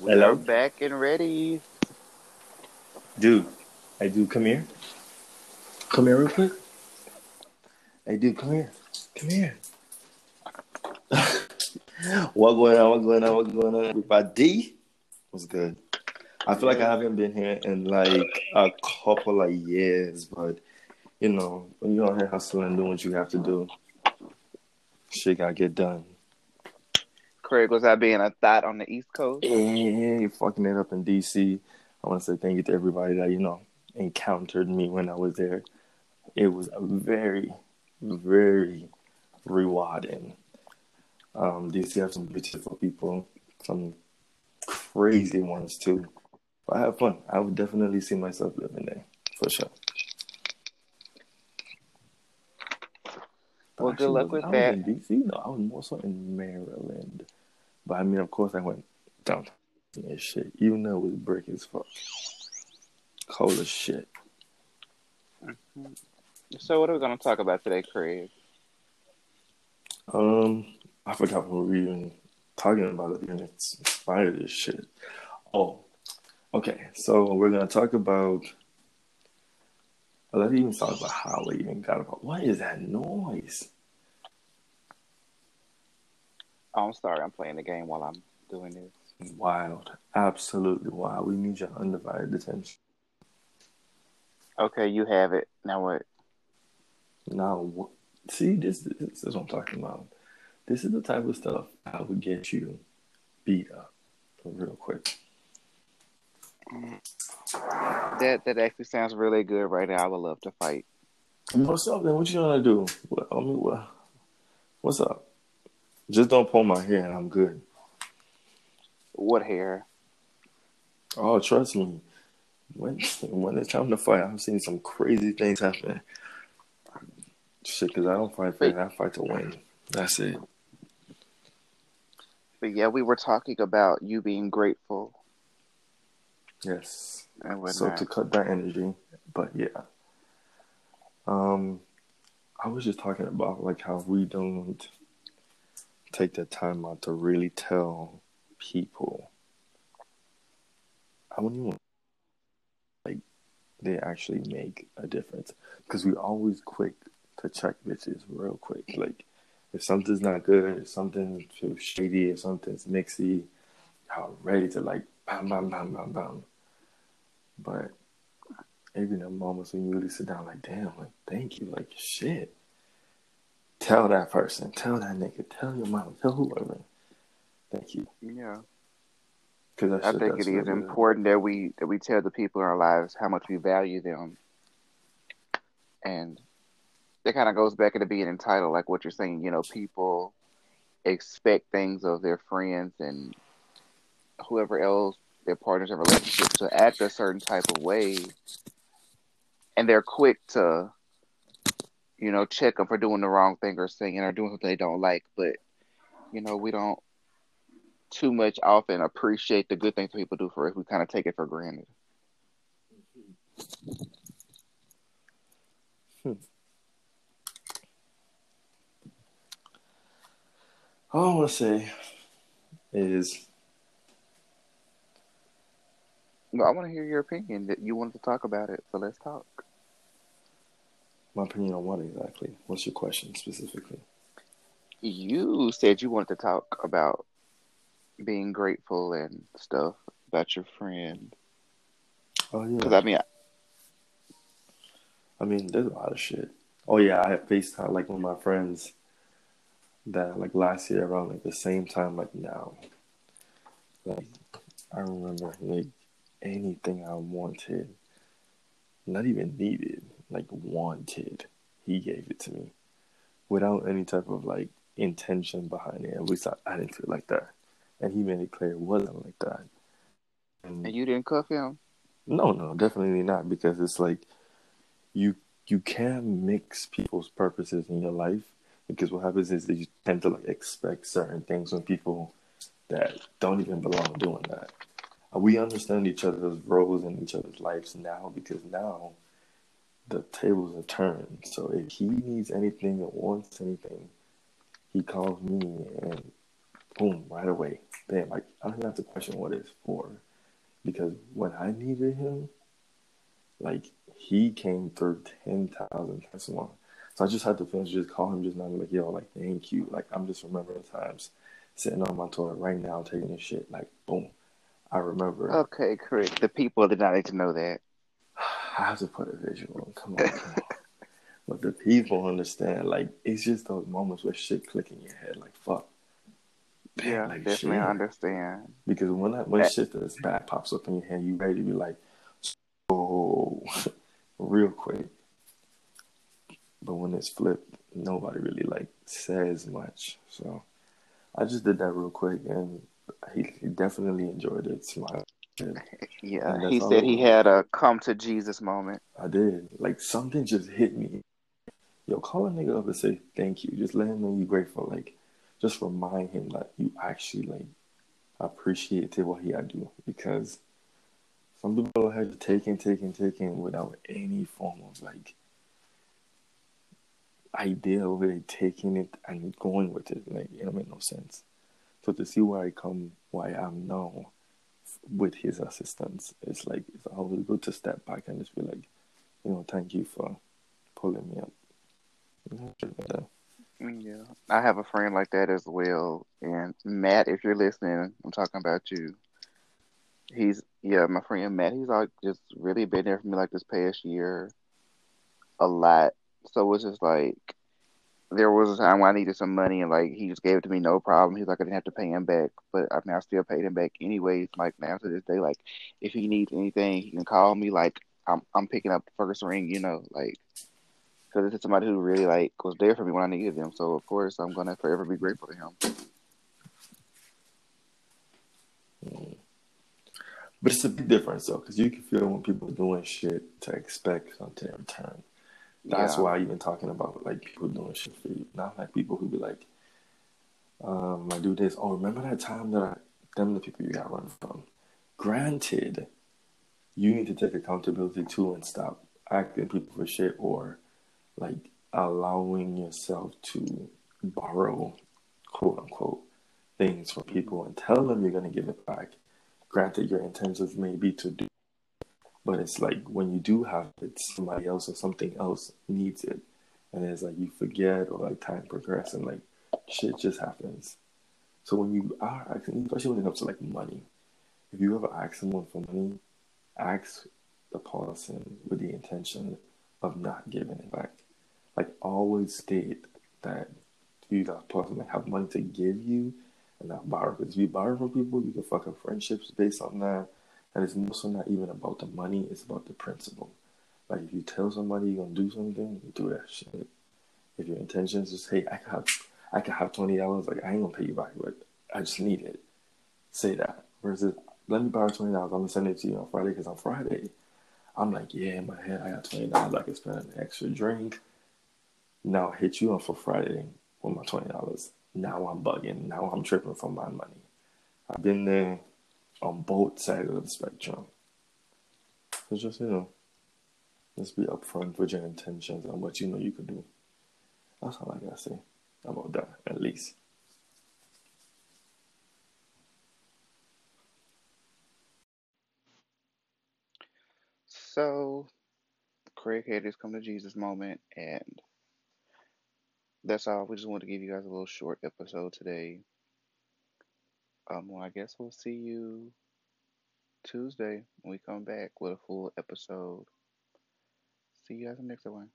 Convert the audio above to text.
We Hello? are back and ready. Dude, I do come here. Come here real quick. Hey dude, come here. Come here. what going on? What going on? What going on, everybody? D? What's good? I feel like I haven't been here in like a couple of years, but you know, when you're out here hustling and doing what you have to do, shit gotta get done. Craig, was that being a thought on the East Coast? Yeah, you fucking it up in DC. I want to say thank you to everybody that you know encountered me when I was there. It was a very, very rewarding. Um, DC have some beautiful people, some crazy ones too. But I have fun. I would definitely see myself living there for sure. Well, good luck with I that. in DC, no, I was more so in Maryland. But I mean, of course, I went downtown and shit, even though it was brick as fuck. Cold as shit. Mm-hmm. So, what are we going to talk about today, Craig? Um, I forgot what we were even talking about it, and it's inspired this shit. Oh, okay. So, we're going to talk about. Let's even talk about how we even got about. What is that noise? Oh, I'm sorry. I'm playing the game while I'm doing this. Wild. Absolutely wild. We need your undivided attention. Okay, you have it. Now what? Now, see, this, this is what I'm talking about. This is the type of stuff I would get you beat up real quick. That that actually sounds really good right now. I would love to fight. What's up, then? What you gonna do? What, I mean, what, what's up? Just don't pull my hair and I'm good. What hair? Oh, trust me. When when it's time to fight, I've seen some crazy things happen. Shit, because I don't fight fair, I fight to win. That's it. But yeah, we were talking about you being grateful. Yes. So to cut that energy, but yeah. Um, I was just talking about like how we don't take the time out to really tell people. I wouldn't even like they actually make a difference because we always quick to check bitches real quick. Like if something's not good, if something's too shady, if something's mixy, y'all ready to like bam bam bam bam bam. But even the moments when you really sit down, like damn, like thank you, like shit. Tell that person, tell that nigga, tell your mom, tell whoever. Thank you. Yeah. Because I think it is important that we that we tell the people in our lives how much we value them, and that kind of goes back into being entitled, like what you're saying. You know, people expect things of their friends and whoever else their partners in relationships to act a certain type of way, and they're quick to you know, check them for doing the wrong thing or saying or doing something they don't like. But, you know, we don't too much often appreciate the good things people do for us. We kind of take it for granted. Hmm. All I want to say is. Well, I want to hear your opinion that you wanted to talk about it, so let's talk. My opinion on what exactly? What's your question specifically? You said you wanted to talk about being grateful and stuff about your friend. Oh yeah. Because I mean, I, I mean, there's a lot of shit. Oh yeah, I had FaceTime like one of my friends that like last year around like the same time like now. Like I remember like anything I wanted, not even needed like wanted, he gave it to me without any type of like intention behind it. At least I, I didn't feel like that. And he made it clear it wasn't like that. And, and you didn't cuff him? No, no, definitely not. Because it's like you you can mix people's purposes in your life because what happens is that you tend to like expect certain things from people that don't even belong doing that. We understand each other's roles in each other's lives now because now the tables are turned. So if he needs anything or wants anything, he calls me and boom, right away. Bam, like I don't even have to question what it's for. Because when I needed him, like he came through ten thousand times more. So I just had to finish just call him just now like, yo, like thank you. Like I'm just remembering times sitting on my toilet right now taking this shit. Like boom. I remember. Okay, correct. The people did not need to know that. I have to put a visual. Come on, come on. But the people understand. Like it's just those moments where shit click in your head. Like fuck. Man, yeah, like, definitely shit. understand. Because when that when that, shit that's bad pops up in your head, you ready to be like, oh, real quick. But when it's flipped, nobody really like says much. So I just did that real quick, and he, he definitely enjoyed it. Smile. Yeah, he said he had a come to Jesus moment. I did. Like something just hit me. Yo, call a nigga up and say thank you. Just let him know you're grateful. Like, just remind him that you actually like appreciate what he had do because some people have to take and take and take in without any form of like idea of it taking it and going with it. Like it don't make no sense. So to see where I come, where I am now, with his assistance, it's like it's always good to step back and just be like, you know, thank you for pulling me up. Yeah, I have a friend like that as well. And Matt, if you're listening, I'm talking about you. He's yeah, my friend Matt. He's like just really been there for me like this past year, a lot. So it's just like there was a time when I needed some money and like he just gave it to me no problem. He's like I didn't have to pay him back, but I mean I still paid him back anyways. Like now to this day, like if he needs anything, he can call me. Like I'm I'm picking up the first ring, you know, like because this is somebody who really like was there for me when I needed them. So of course I'm gonna forever be grateful to him. But it's a big difference though, because you can feel when people are doing shit to expect something in return. That's yeah. why been talking about like people doing shit for you, not like people who be like, um, I do this. Oh, remember that time that I, them the people you got run from. Granted, you need to take accountability too and stop acting people for shit or like allowing yourself to borrow quote unquote things from people and tell them you're gonna give it back. Granted, your intentions may be to do but it's like when you do have it, somebody else or something else needs it. And it's like you forget or like time progresses and like shit just happens. So when you are asking, especially when it comes to like money, if you ever ask someone for money, ask the person with the intention of not giving it back. Like always state that you that person might have money to give you and not borrow. Because if you borrow from people, you can fuck up friendships based on that and it's also not even about the money, it's about the principle. Like if you tell somebody you're gonna do something, you do that shit. If your intention is hey, I could have I could have twenty dollars, like I ain't gonna pay you back, but I just need it. Say that. Versus let me borrow twenty dollars, I'm gonna send it to you on Friday because on Friday I'm like, yeah, in my head I got twenty dollars, I can spend an extra drink. Now I hit you on for Friday with my twenty dollars. Now I'm bugging. Now I'm tripping for my money. I've been there on both sides of the spectrum. So just, you know, just be upfront with your intentions and what you know you could do. That's all I gotta say about that, at least. So, Craig had his come to Jesus moment, and that's all. We just wanted to give you guys a little short episode today. Um, well, I guess we'll see you Tuesday when we come back with a full episode. See you guys in the next one.